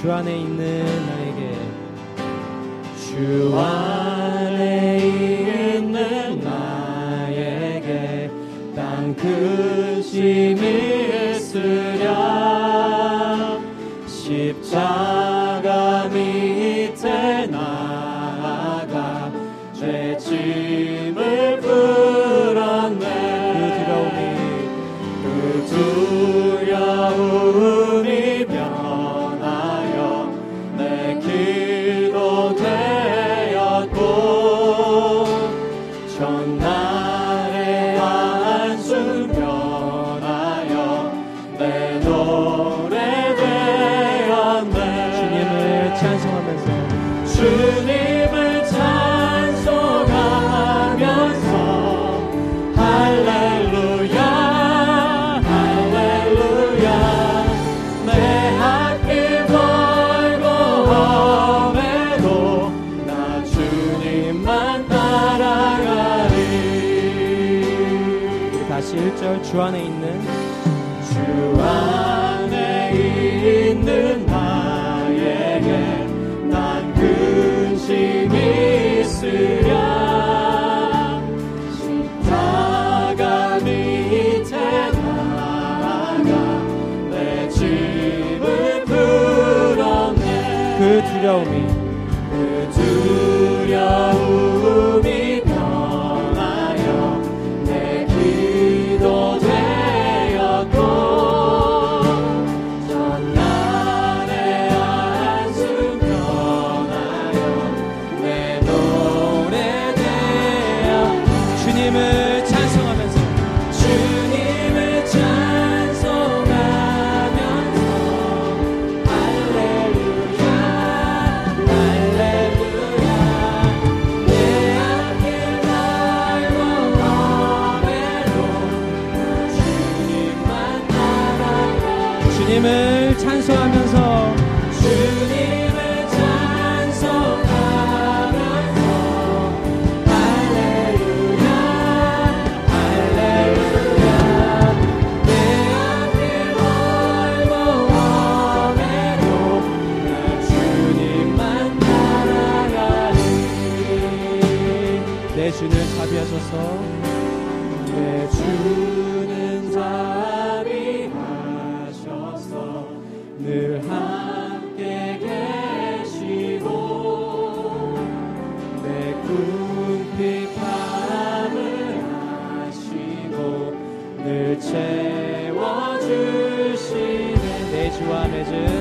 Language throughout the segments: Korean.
주 안에 있는 나에게. 주 안에 있는 나에게 땅 끝이 미에 쓰랴. 1절 주 안에 있는 主は目印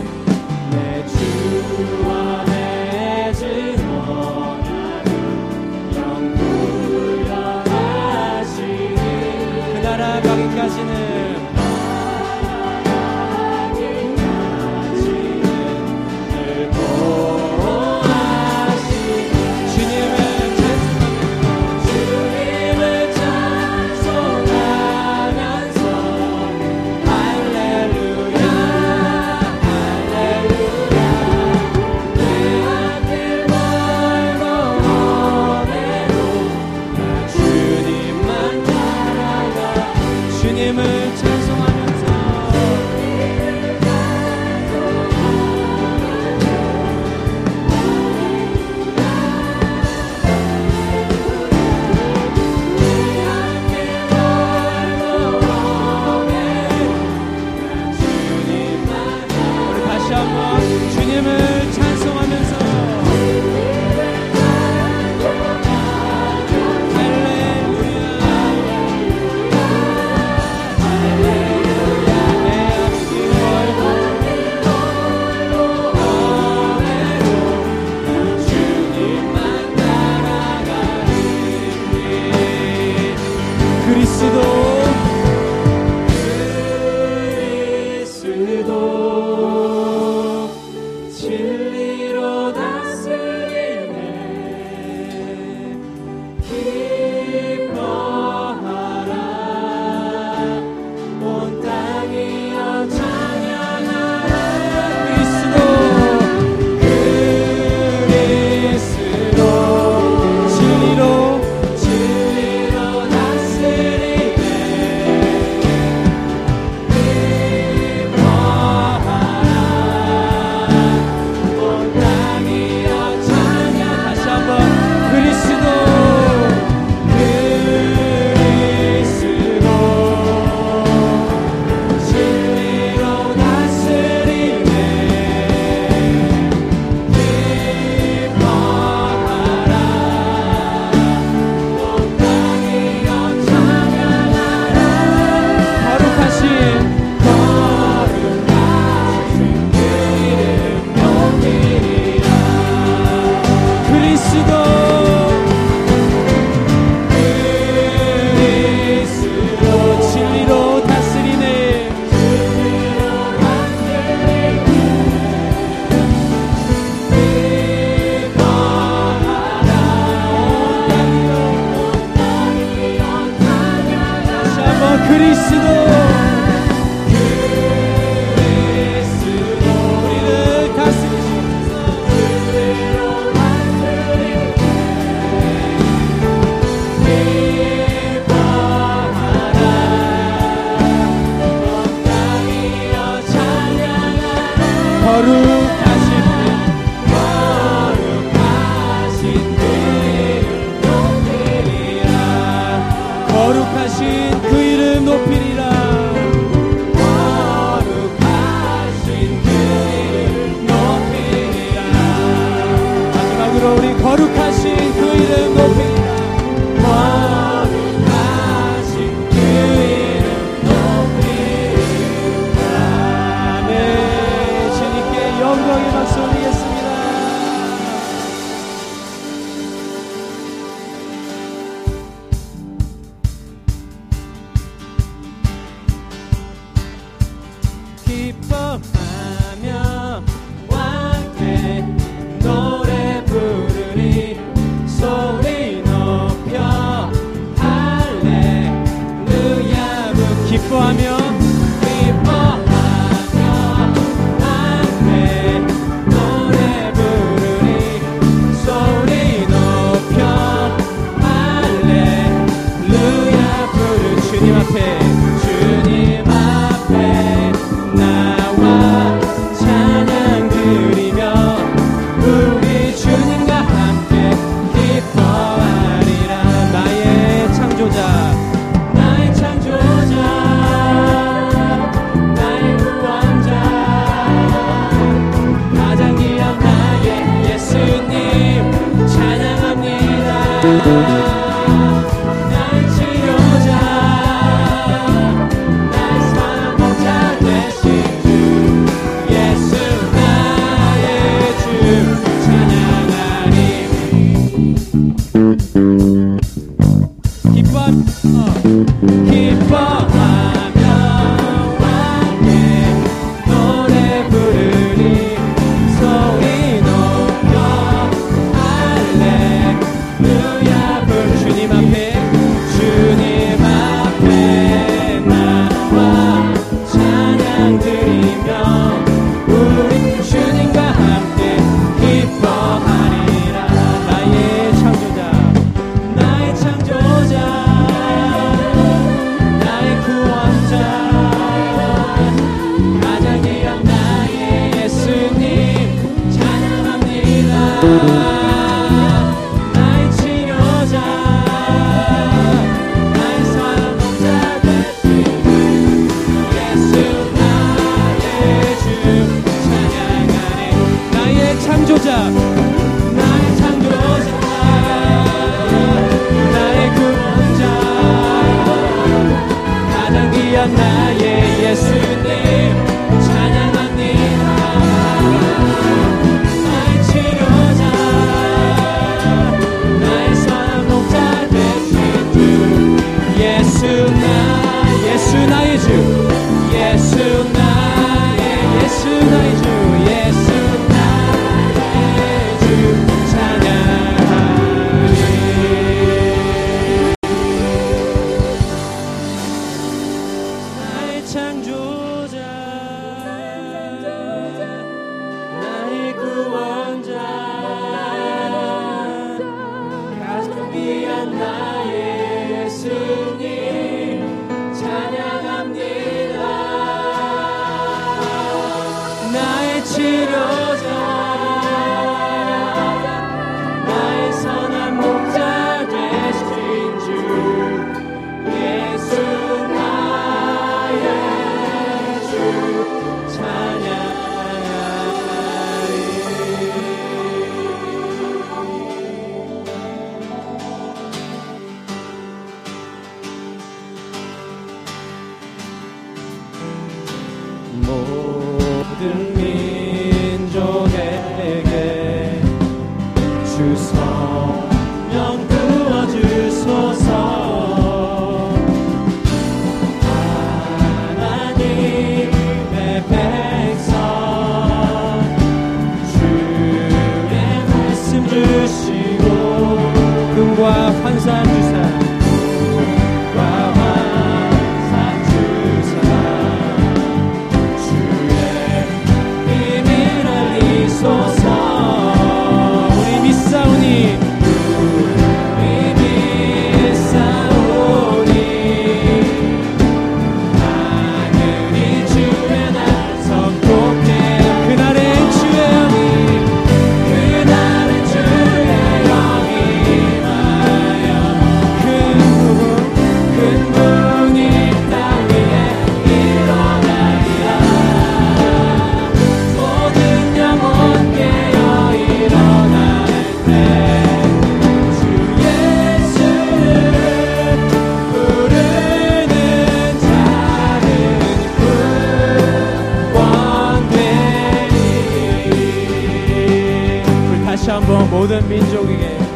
민족에게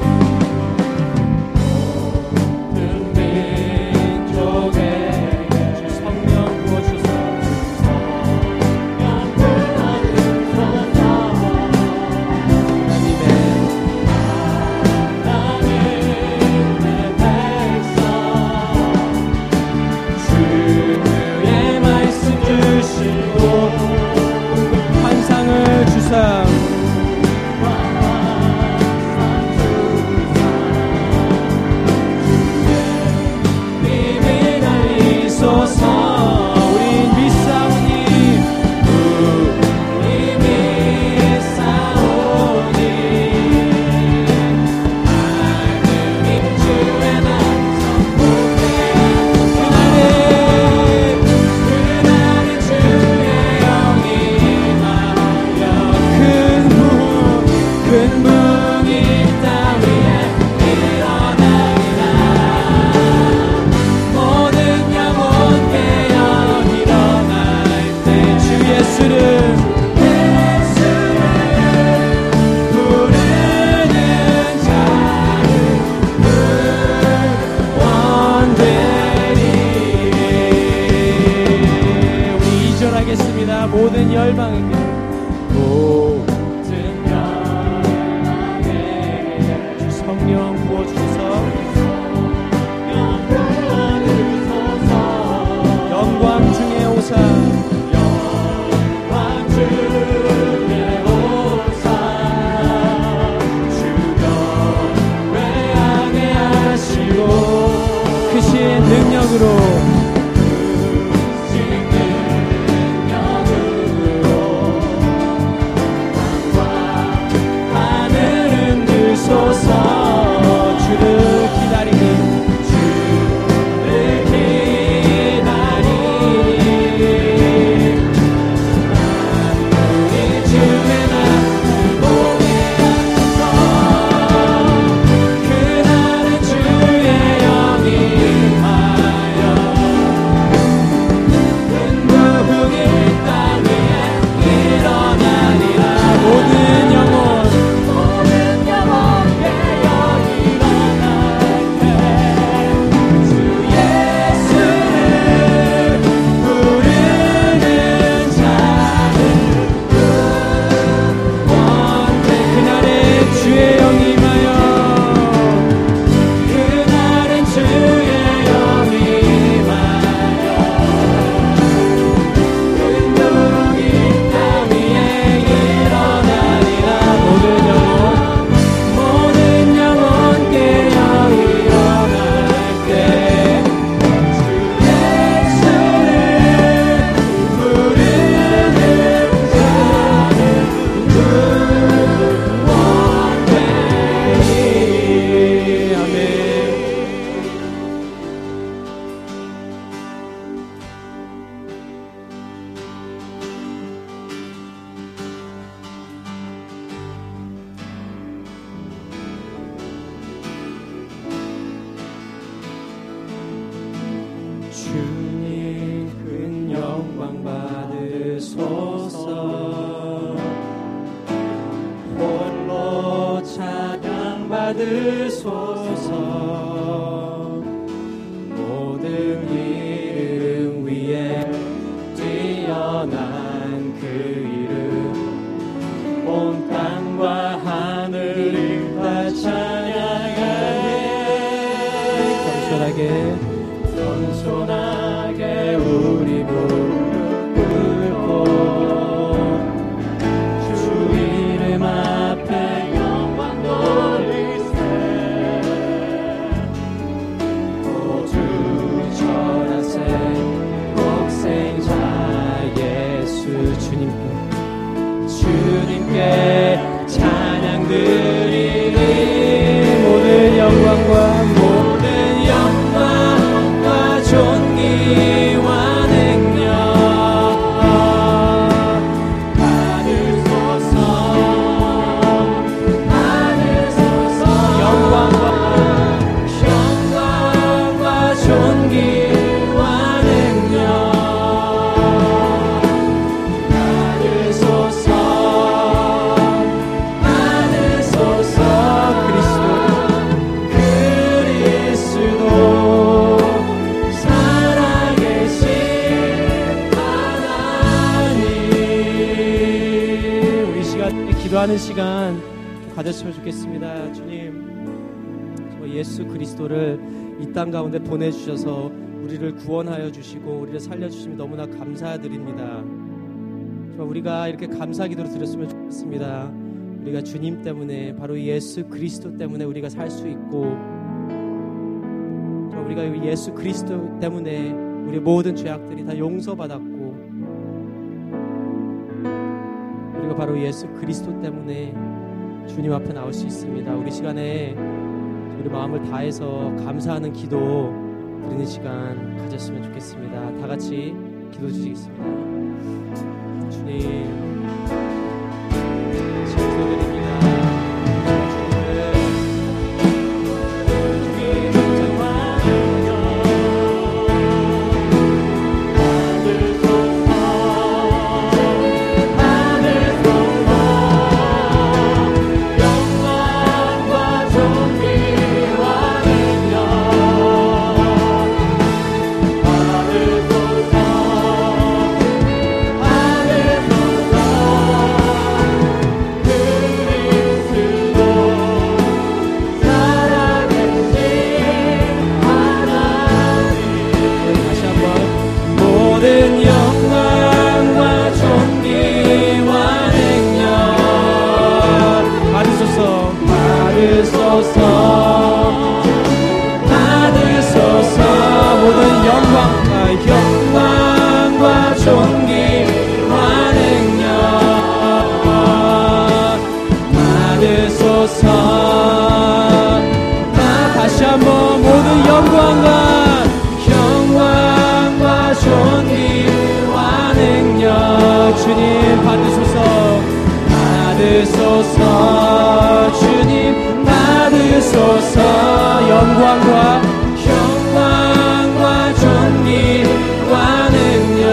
open 모든 일은 위해 뛰어난 그 일은 온 네, 겸손하게. 겸손하게 우리 보 예수 그리스도를 이 땅 가운데 보내주셔서 우리를 구원하여 주시고 우리를 살려주시면 너무나 감사드립니다. 우리가 이렇게 감사 기도를 드렸으면 좋겠습니다. 우리가 주님 때문에 바로 예수 그리스도 때문에 우리가 살 수 있고 우리가 이 예수 그리스도 때문에 우리 모든 죄악들이 다 용서받았고 우리가 바로 예수 그리스도 때문에 주님 앞에 나올 수 있습니다. 우리 시간에 우리 마음을 다해서 감사하는 기도 드리는 시간 가졌으면 좋겠습니다. 다 같이 기도 주시겠습니다. 주님, 주님 받으소서. 받으소서. 주님 받으소서. 영광과 영광과 존귀와 능력.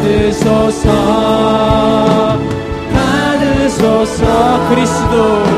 받으소서. 받으소서. 그리스도.